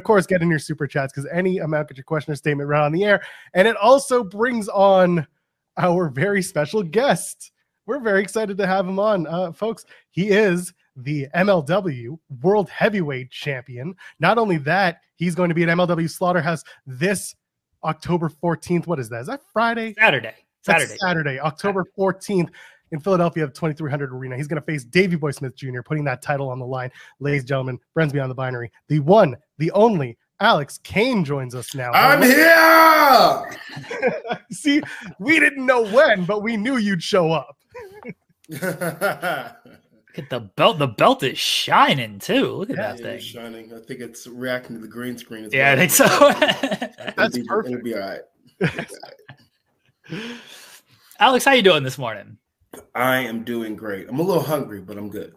of course, get in your super chats because any amount get your question or statement right on the air. And it also brings on our very special guest. We're very excited to have him on, uh, folks. He is the MLW World Heavyweight Champion. Not only that, he's going to be at MLW Slaughterhouse this October 14th. What is that? Is that Friday? Saturday. Saturday. That's Saturday, October 14th in Philadelphia at 2300 Arena. He's going to face Davey Boy Smith Jr., putting that title on the line. Ladies and gentlemen, friends beyond the binary, the one, the only Alex Kane joins us now. I'm here. See, we didn't know when, but we knew you'd show up. Look at the belt. The belt is shining too. Look at yeah, that thing. shining. I think it's reacting to the green screen. yeah, well. I think so. That's it'll perfect. It'll be all right. It'll be all right. Alex, how you doing this morning? I am doing great. I'm a little hungry, but I'm good.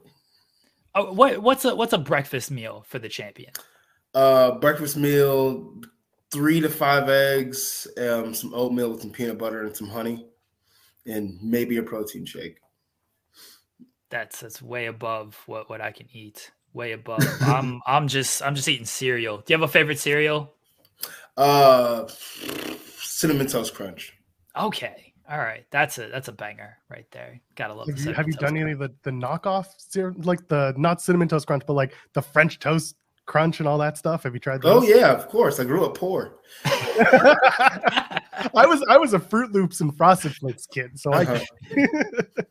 Oh, what what's a what's a breakfast meal for the champion? Uh, breakfast meal: three to five eggs, um, some oatmeal with some peanut butter and some honey, and maybe a protein shake. That's that's way above what what I can eat. Way above. I'm I'm just I'm just eating cereal. Do you have a favorite cereal? Uh, cinnamon toast crunch. Okay. All right, that's a that's a banger right there. Gotta love. Have you, have you done any of the the knockoff like the not cinnamon toast crunch, but like the French toast crunch and all that stuff? Have you tried? Those? Oh yeah, of course. I grew up poor. I was I was a Fruit Loops and Frosted Flakes kid, so uh-huh. I.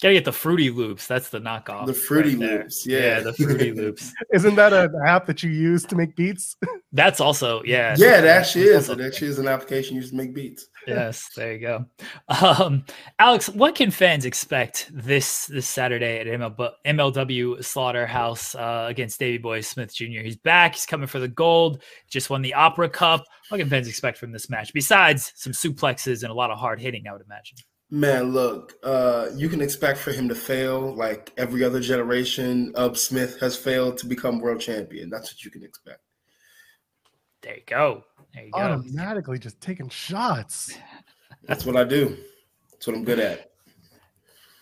Gotta get the Fruity Loops. That's the knockoff. The Fruity right Loops. Yeah. yeah, the Fruity Loops. Isn't that an app that you use to make beats? That's also yeah. Yeah, it actually is. It actually is an application used to make beats. yes, there you go. Um, Alex, what can fans expect this this Saturday at MLW Slaughterhouse uh, against Davey Boy Smith Jr.? He's back. He's coming for the gold. Just won the Opera Cup. What can fans expect from this match? Besides some suplexes and a lot of hard hitting, I would imagine. Man, look, uh, you can expect for him to fail like every other generation of Smith has failed to become world champion. That's what you can expect. There you go. There you go. Automatically just taking shots. That's what I do. That's what I'm good at.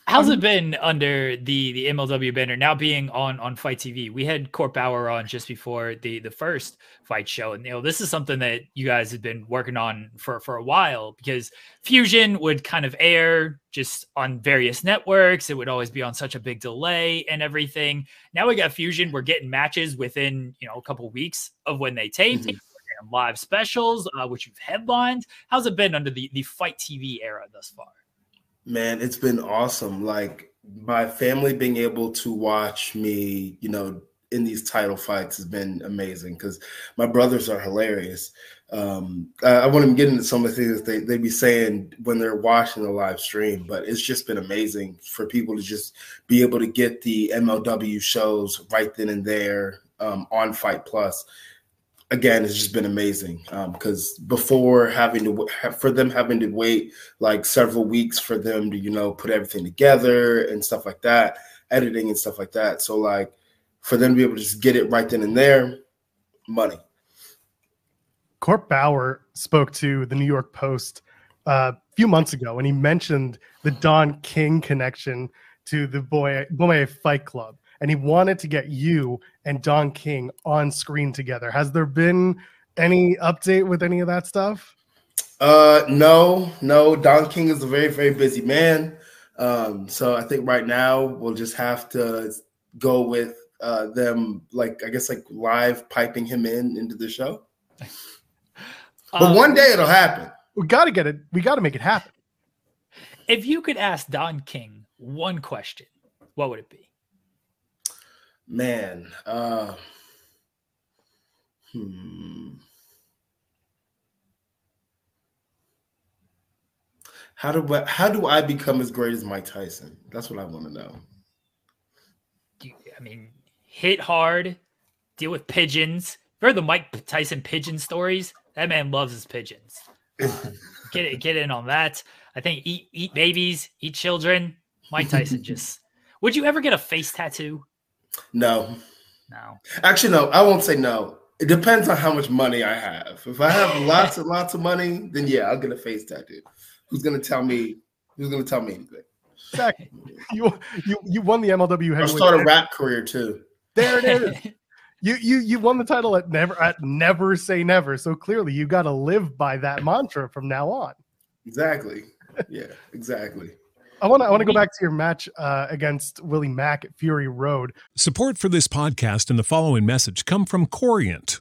How's it been under the the MLW banner now being on on FITE TV? We had Court Bauer on just before the the first fight show, and you know this is something that you guys have been working on for for a while because Fusion would kind of air just on various networks. It would always be on such a big delay and everything. Now we got Fusion. We're getting matches within you know a couple weeks of when they tape. Mm-hmm. Live specials, uh, which you've headlined. How's it been under the the FITE TV era thus far? Man, it's been awesome. Like my family being able to watch me, you know, in these title fights has been amazing because my brothers are hilarious. Um, I, I want to get into some of the things they they be saying when they're watching the live stream, but it's just been amazing for people to just be able to get the MLW shows right then and there um, on FITE Plus again it's just been amazing because um, before having to for them having to wait like several weeks for them to you know put everything together and stuff like that editing and stuff like that. So like for them to be able to just get it right then and there money. Court bauer spoke to the new york post uh, a few months ago and he mentioned the don king connection to the Bomaye fight club and he wanted to get you and Don King on screen together. Has there been any update with any of that stuff? Uh, no, no. Don King is a very, very busy man. Um, so I think right now we'll just have to go with uh, them like I guess like live piping him in into the show. But um, one day it'll happen. We got to get it. We got to make it happen. If you could ask Don King one question, what would it be? Man, uh, hmm. How do I, how do I become as great as Mike Tyson? That's what I want to know. I mean, hit hard, deal with pigeons. For the Mike Tyson pigeon stories, that man loves his pigeons. get it, get in on that. I think eat eat babies, eat children. Mike Tyson just. Would you ever get a face tattoo? No. No. Actually, no. I won't say no. It depends on how much money I have. If I have lots and lots of money, then yeah, I'll get a face tattoo. Who's gonna tell me? Who's gonna tell me anything? Zach, you you you won the MLW. I'll start a rap career too. There it is. you you you won the title at never at never say never. So clearly you got to live by that mantra from now on. Exactly. Yeah, exactly. I want to I want to go back to your match uh, against Willie Mack at Fury Road. Support for this podcast and the following message come from Corient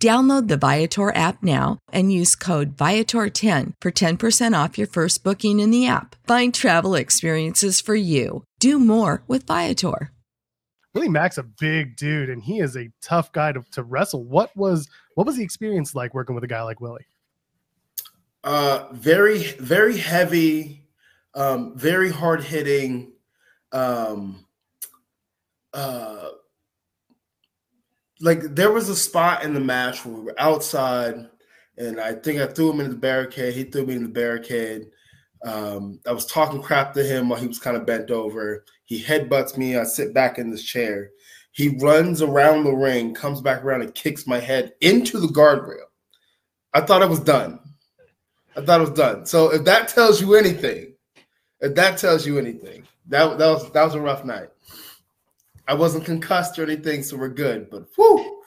Download the Viator app now and use code Viator10 for 10% off your first booking in the app. Find travel experiences for you. Do more with Viator. Willie Mack's a big dude and he is a tough guy to, to wrestle. What was what was the experience like working with a guy like Willie? Uh very, very heavy, um, very hard hitting, um uh like there was a spot in the match where we were outside, and I think I threw him into the barricade. He threw me in the barricade. Um, I was talking crap to him while he was kind of bent over. He headbutts me. I sit back in this chair. He runs around the ring, comes back around, and kicks my head into the guardrail. I thought I was done. I thought I was done. So if that tells you anything, if that tells you anything, that, that was that was a rough night. I wasn't concussed or anything, so we're good. But whoo.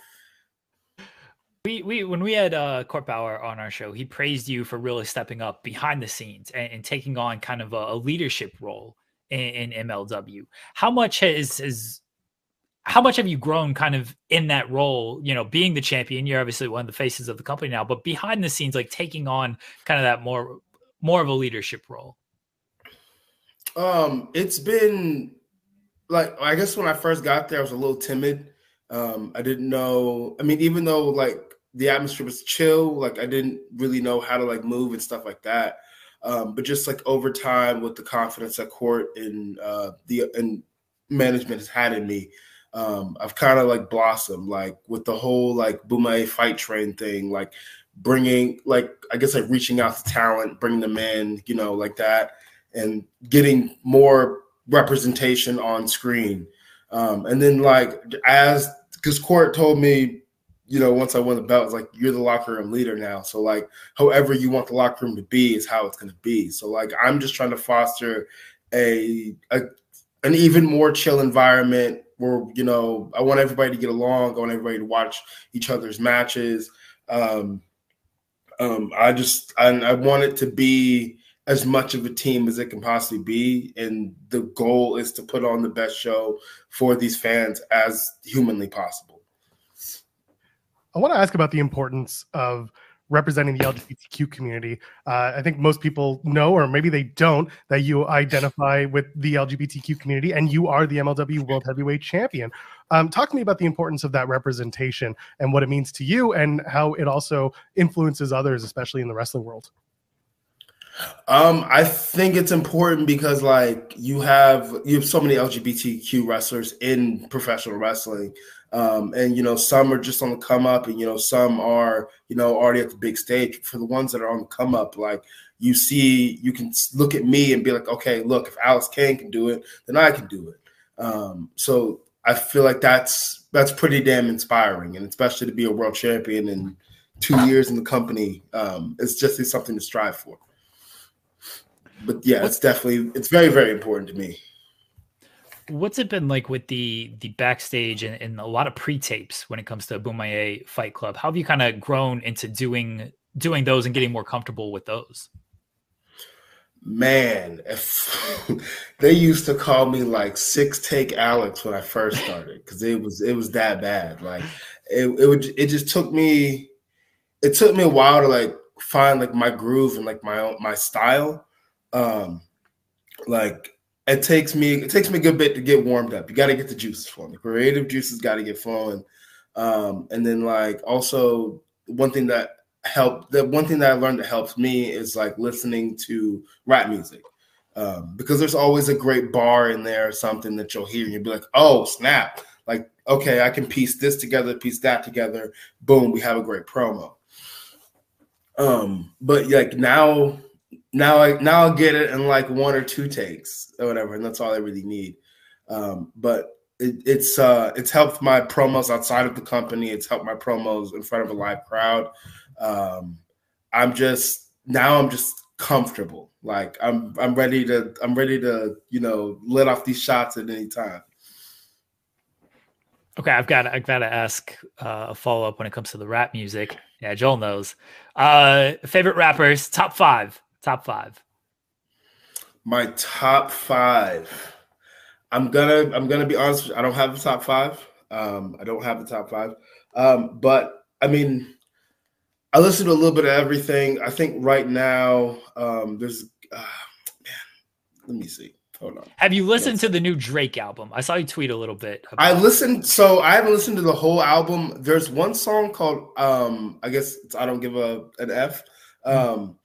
We, we when we had uh, Court Bauer on our show, he praised you for really stepping up behind the scenes and, and taking on kind of a, a leadership role in, in, MLW. How much has, has how much have you grown kind of in that role? You know, being the champion, you're obviously one of the faces of the company now, but behind the scenes, like taking on kind of that more more of a leadership role. Um, it's been like I guess when I first got there, I was a little timid. Um, I didn't know. I mean, even though like the atmosphere was chill, like I didn't really know how to like move and stuff like that. Um, but just like over time, with the confidence that court and uh, the and management has had in me, um, I've kind of like blossomed. Like with the whole like Bomaye fight train thing, like bringing like I guess like reaching out to talent, bringing them in, you know, like that, and getting more representation on screen. Um, and then like as because court told me you know, once I won the belt, like you're the locker room leader now. So like, however you want the locker room to be is how it's going to be. So like, I'm just trying to foster a, a an even more chill environment where you know I want everybody to get along. I want everybody to watch each other's matches. Um, um, I just I, I want it to be as much of a team as it can possibly be, and the goal is to put on the best show for these fans as humanly possible. I want to ask about the importance of representing the LGBTQ community. Uh, I think most people know, or maybe they don't, that you identify with the LGBTQ community and you are the MLW World Heavyweight Champion. Um, talk to me about the importance of that representation and what it means to you and how it also influences others, especially in the wrestling world. Um, I think it's important because like you have you have so many LGBTQ wrestlers in professional wrestling. Um, and you know, some are just on the come up, and you know, some are you know already at the big stage. For the ones that are on the come up, like you see, you can look at me and be like, okay, look, if Alex Kane can do it, then I can do it. Um, so I feel like that's that's pretty damn inspiring, and especially to be a world champion in two years in the company, um, it's just it's something to strive for. But yeah, it's definitely it's very very important to me what's it been like with the the backstage and, and a lot of pre-tapes when it comes to Bomaye Fight Club? How have you kind of grown into doing doing those and getting more comfortable with those? Man, if they used to call me like six take Alex when I first started because it was it was that bad. Like it it would it just took me it took me a while to like find like my groove and like my own my style. Um like it takes me it takes me a good bit to get warmed up. You got to get the juices flowing. The creative juices got to get flowing. Um, and then like also one thing that helped the one thing that I learned that helps me is like listening to rap music. Um, because there's always a great bar in there or something that you'll hear and you'll be like, oh snap. Like, okay, I can piece this together, piece that together. Boom, we have a great promo. Um, but like now now I now I'll get it in like one or two takes or whatever, and that's all I really need. Um, but it, it's uh, it's helped my promos outside of the company. It's helped my promos in front of a live crowd. Um, I'm just now I'm just comfortable. Like I'm I'm ready to I'm ready to you know let off these shots at any time. Okay, I've got I've got to ask uh, a follow up when it comes to the rap music. Yeah, Joel knows. Uh, favorite rappers, top five. Top five. My top five. I'm gonna I'm gonna be honest. I don't have a top five. Um, I don't have the top five. Um, but I mean, I listen to a little bit of everything. I think right now um, there's uh, man. Let me see. Hold on. Have you listened to the new Drake album? I saw you tweet a little bit. I listened. So I haven't listened to the whole album. There's one song called um, I guess I don't give a an F. Um,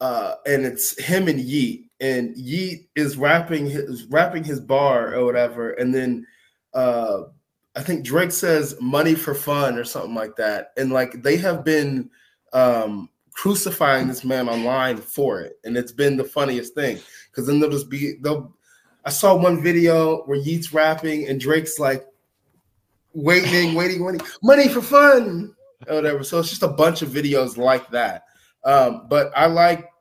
uh, and it's him and Yeat, and Yeat is rapping his rapping his bar or whatever, and then uh, I think Drake says "money for fun" or something like that, and like they have been um, crucifying this man online for it, and it's been the funniest thing because then they'll just be they'll. I saw one video where Yeat's rapping and Drake's like waiting, waiting, waiting, money for fun or whatever. So it's just a bunch of videos like that. Um, but I like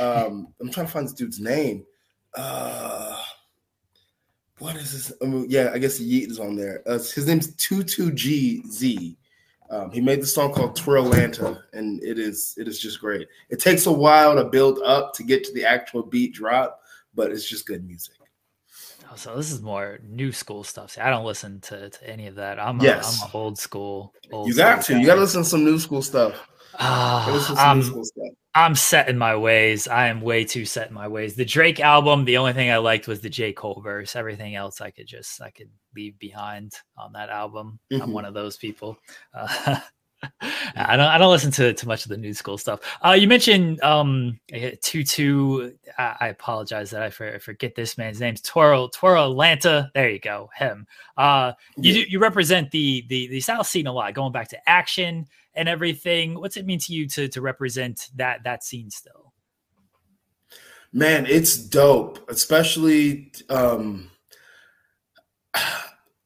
Um, I'm trying to find this dude's name. Uh, what is this? I mean, yeah, I guess Yeat is on there. Uh, his name's 22GZ. Um, he made the song called Twirlanta, and it is it is just great. It takes a while to build up to get to the actual beat drop, but it's just good music. Oh, so this is more new school stuff. See, I don't listen to, to any of that. I'm yes. a, I'm a old school. Old you got school to. You got to listen to some new school stuff. Uh, I'm, I'm set in my ways. I am way too set in my ways. The Drake album, the only thing I liked was the J. Cole verse. Everything else I could just I could leave behind on that album. Mm-hmm. I'm one of those people. Uh, I don't I don't listen to too much of the new school stuff. Uh, you mentioned um Tutu. I, I apologize that I, for, forget this man's name. Toro Toro Atlanta. There you go. Him. Uh, you you represent the the the South scene a lot. Going back to action and everything. What's it mean to you to to represent that that scene still? Man, it's dope, especially um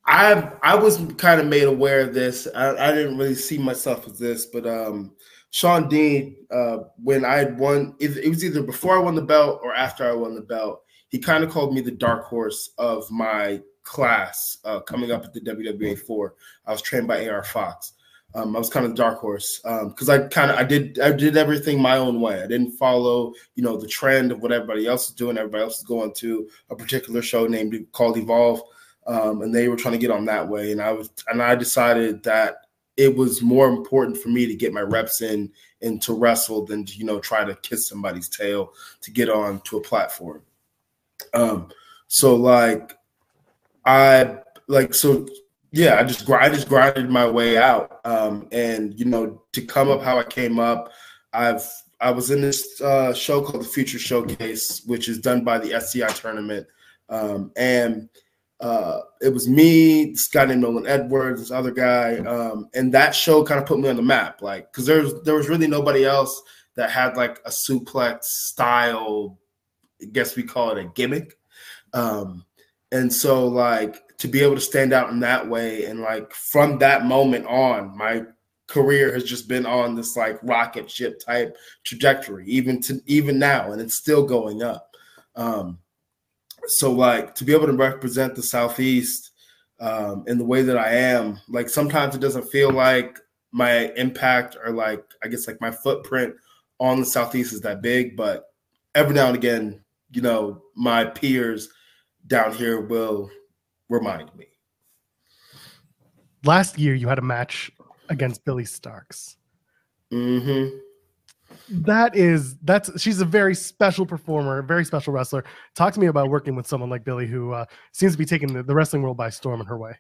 I I was kind of made aware of this. I, I, didn't really see myself as this, but um Shawn Dean, uh, when I won, it, it was either before I won the belt or after I won the belt. He kind of called me the dark horse of my class uh, coming up at the WWA four. I was trained by AR Fox. Um, I was kind of the dark horse because um, I kind of I did I did everything my own way. I didn't follow you know the trend of what everybody else is doing. Everybody else is going to a particular show named called Evolve, um, and they were trying to get on that way. And I was and I decided that it was more important for me to get my reps in and to wrestle than to, you know try to kiss somebody's tail to get on to a platform. Um, so like I like so yeah, I just I just grinded my way out, um, and you know, to come up how I came up, I've I was in this uh, show called the Future Showcase, which is done by the SCI tournament, um, and uh, it was me, this guy named Nolan Edwards, this other guy, um, and that show kind of put me on the map, like because there was there was really nobody else that had like a suplex style, I guess we call it a gimmick, um, and so like to be able to stand out in that way. And like from that moment on my career has just been on this like rocket ship type trajectory even to even now and it's still going up. Um so like to be able to represent the southeast um in the way that i am like sometimes it doesn't feel like my impact or like i guess like my footprint on the southeast is that big but every now and again you know my peers down here will remind me. Last year, you had a match against Billie Starkz. Mm-hmm. That is that's she's a very special performer, very special wrestler. Talk to me about working with someone like Billie, who uh, seems to be taking the, the wrestling world by storm in her way.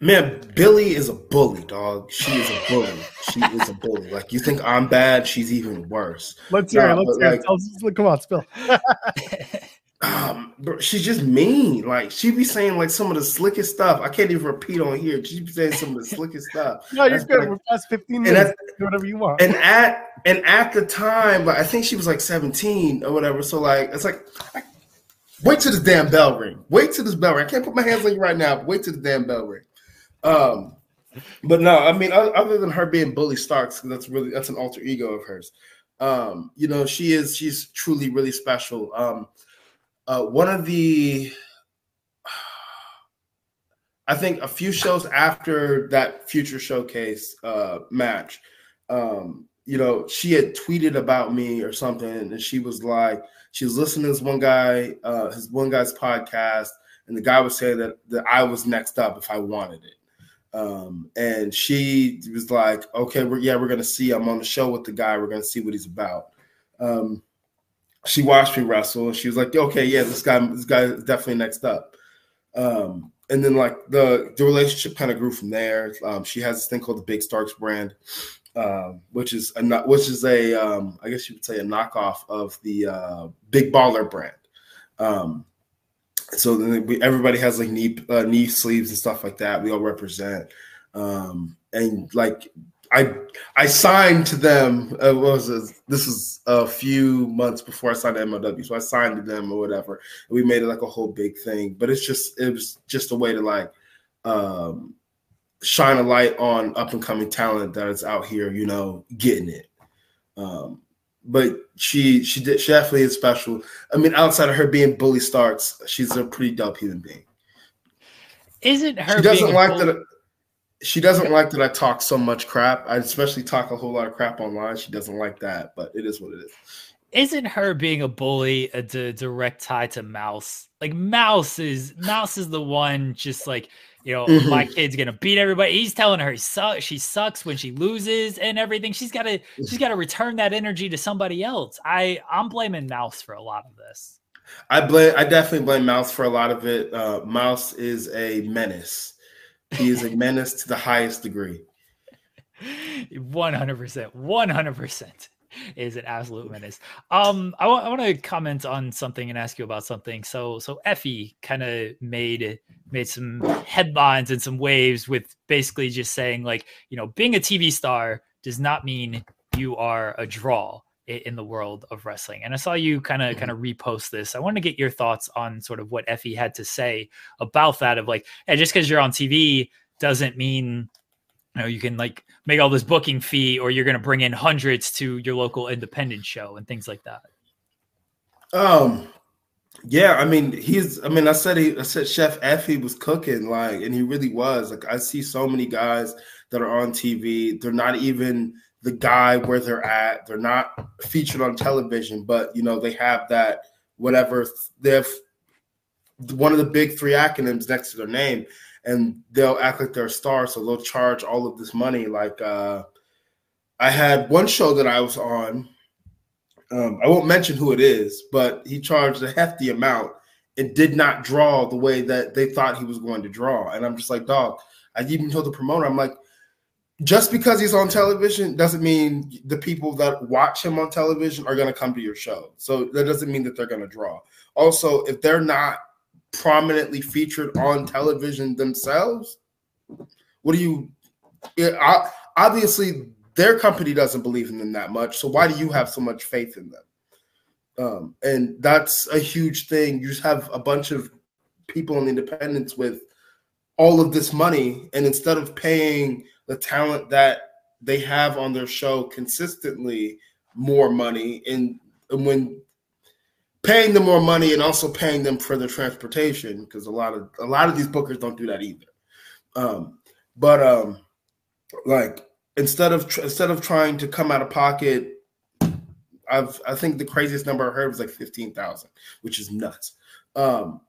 Man, Billie is a bully, dog. She is a bully. she is a bully. Like you think I'm bad, she's even worse. Let's hear it. Let's hear like, it. Come on, spill. um, she's just mean. Like she be saying like some of the slickest stuff. I can't even repeat on here. She be saying some of the slickest stuff. no, you're good. Like, We're past 15 minutes. Do whatever you want. And at and at the time, like I think she was like 17 or whatever. So like it's like I, wait till this damn bell ring. Wait till this bell ring. I can't put my hands on you right now. wait till the damn bell ring. Um, but no, I mean, other than her being Bully Starkz, that's really that's an alter ego of hers. Um, you know, she is she's truly really special. Um, uh, one of the I think a few shows after that future showcase uh, match, um, you know, she had tweeted about me or something, and she was like, she was listening to this one guy, uh, his one guy's podcast, and the guy was saying that that I was next up if I wanted it. Um, and she was like, "Okay, we're, yeah, we're gonna see. I'm on the show with the guy. We're gonna see what he's about." Um, she watched me wrestle and she was like, okay, yeah, this guy, this guy is definitely next up. Um, and then like the the relationship kind of grew from there. Um, she has this thing called the Big Starkz brand, um, which is a which is a um, I guess you would say a knockoff of the uh, Big Baller brand. Um, so then we, everybody has like knee uh, knee sleeves and stuff like that. We all represent, um, and like I I signed to them. Uh, was this? this was a few months before I signed to MLW, so I signed to them or whatever. And we made it like a whole big thing. But it's just it was just a way to like um, shine a light on up and coming talent that is out here, you know, getting it. Um, but she she did she definitely is special. I mean, outside of her being bully Starkz, she's a pretty dope human being. Isn't her? She doesn't like bully- that. She doesn't like that I talk so much crap. I especially talk a whole lot of crap online. She doesn't like that, but it is what it is. Isn't her being a bully a d- direct tie to Mouse? Like Mouse is Mouse is the one just like you know, mm-hmm. my kid's gonna beat everybody. He's telling her he su- she sucks when she loses and everything. She's gotta she's gotta return that energy to somebody else. I I'm blaming Mouse for a lot of this. I blame I definitely blame Mouse for a lot of it. Uh, Mouse is a menace. He is a menace to the highest degree. One hundred percent. One hundred percent is an absolute menace. Um, I, w- I want to comment on something and ask you about something. So, so Effy kind of made made some headlines and some waves with basically just saying like, you know, being a TV star does not mean you are a draw in the world of wrestling. And I saw you kind of kind of repost this. I want to get your thoughts on sort of what Effy had to say about that of like, hey, just because you're on TV doesn't mean you know you can like make all this booking fee or you're going to bring in hundreds to your local independent show and things like that um yeah i mean he's i mean i said he i said chef Effy was cooking like and he really was like i see so many guys that are on tv they're not even the guy where they're at they're not featured on television but you know they have that whatever they have one of the big three acronyms next to their name and they'll act like they're a star, so they'll charge all of this money. Like uh, I had one show that I was on. Um, I won't mention who it is, but he charged a hefty amount and did not draw the way that they thought he was going to draw. And I'm just like, dog. I even told the promoter, I'm like, just because he's on television doesn't mean the people that watch him on television are going to come to your show. So that doesn't mean that they're going to draw. Also, if they're not prominently featured on television themselves, what do you? It, I, obviously, their company doesn't believe in them that much. So why do you have so much faith in them? Um, and that's a huge thing. You just have a bunch of people in independence with all of this money, and instead of paying the talent that they have on their show consistently more money, and, and when paying them more money and also paying them for their transportation because a lot of a lot of these bookers don't do that either. Um, but um, like instead of instead of trying to come out of pocket, I've I think the craziest number I heard was like fifteen thousand, which is nuts. Um,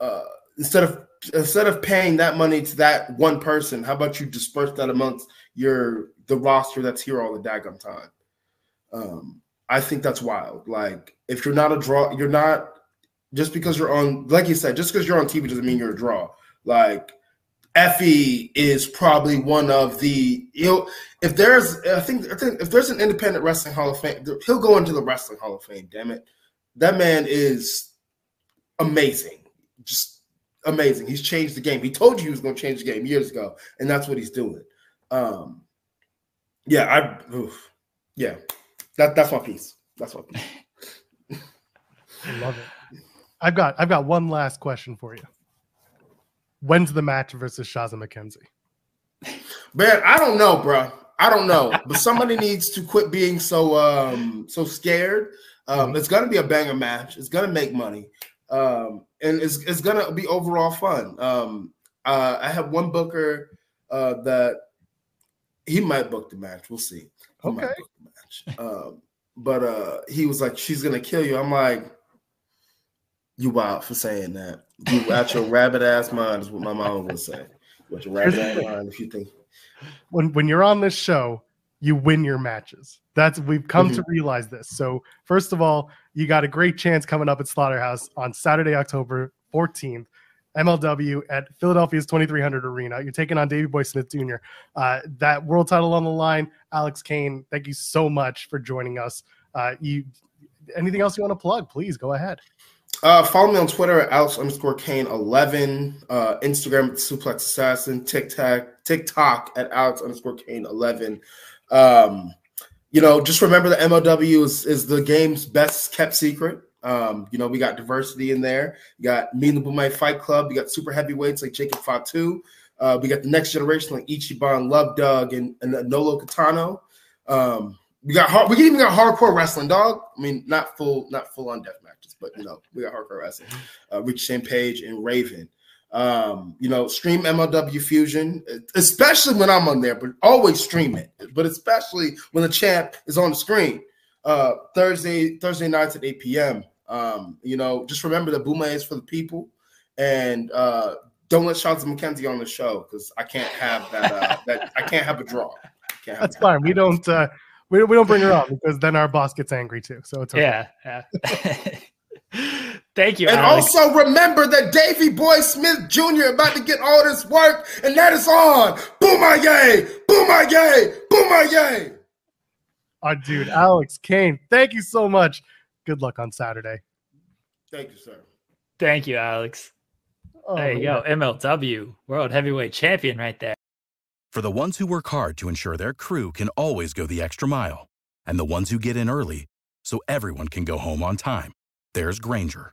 uh, instead of instead of paying that money to that one person, how about you disperse that amongst your the roster that's here all the daggum time? Um, I think that's wild. Like, if you're not a draw, you're not just because you're on, like you said, just because you're on TV doesn't mean you're a draw. Like, Effy is probably one of the you know if there's I think I think if there's an independent wrestling Hall of Fame he'll go into the wrestling Hall of Fame. Damn it, that man is amazing, just amazing. He's changed the game. He told you he was going to change the game years ago, and that's what he's doing. Um, yeah, I oof, yeah. That that's my piece. That's my piece. I love it. I've got I've got one last question for you. When's the match versus Shazza McKenzie? Man, I don't know, bro. I don't know, but somebody needs to quit being so um so scared. Um, it's gonna be a banger match. It's gonna make money, um, and it's it's gonna be overall fun. Um, uh, I have one booker uh, that he might book the match. We'll see. He okay. Um, but uh, he was like, "She's gonna kill you." I'm like, "You wild for saying that? You out your rabbit ass mind?" Is what my mom would say. What your rabbit ass mind? If you think when when you're on this show, you win your matches. That's we've come mm-hmm. to realize this. So first of all, you got a great chance coming up at Slaughterhouse on Saturday, October 14th. MLW at Philadelphia's 2300 Arena. You're taking on Davey Boy Smith Jr. Uh, that world title on the line. Alex Kane, thank you so much for joining us. Uh, you anything else you want to plug? Please go ahead. Uh, follow me on Twitter at Alex underscore Kane 11, uh, Instagram at Suplex Assassin, TikTok, TikTok at Alex underscore Kane 11. Um, you know, just remember the MLW is, is the game's best kept secret. Um, you know, we got diversity in there. You got Me and the Bomaye Fight Club. You got super heavyweights like Jacob Fatu. Uh, we got the next generation like Ichiban, Love Doug, and, and Nolo Kitano. Um, we got hard, we even got hardcore wrestling, dog. I mean, not full, not full on death matches, but you know, we got hardcore wrestling. Uh, shane Page and Raven. Um, you know, stream MLW Fusion, especially when I'm on there, but always stream it. But especially when the champ is on the screen. Uh, Thursday, Thursday nights at 8 p.m. Um, you know, just remember that Booma is for the people, and uh, don't let Shazza McKenzie on the show because I can't have that. Uh, that I can't have a draw. That's fine. We don't. Uh, we, we don't bring her on because then our boss gets angry too. So it's okay. yeah, yeah. Thank you. And Alex. also remember that Davey Boy Smith Jr. about to get all this work, and that is on. Bomaye, ah, Bomaye, ah, Bomaye. Ah, oh, dude, Alex Kane, thank you so much. Good luck on Saturday. Thank you, sir. Thank you, Alex. Oh, there you go. MLW World Heavyweight Champion right there. For the ones who work hard to ensure their crew can always go the extra mile, and the ones who get in early so everyone can go home on time, there's Grainger,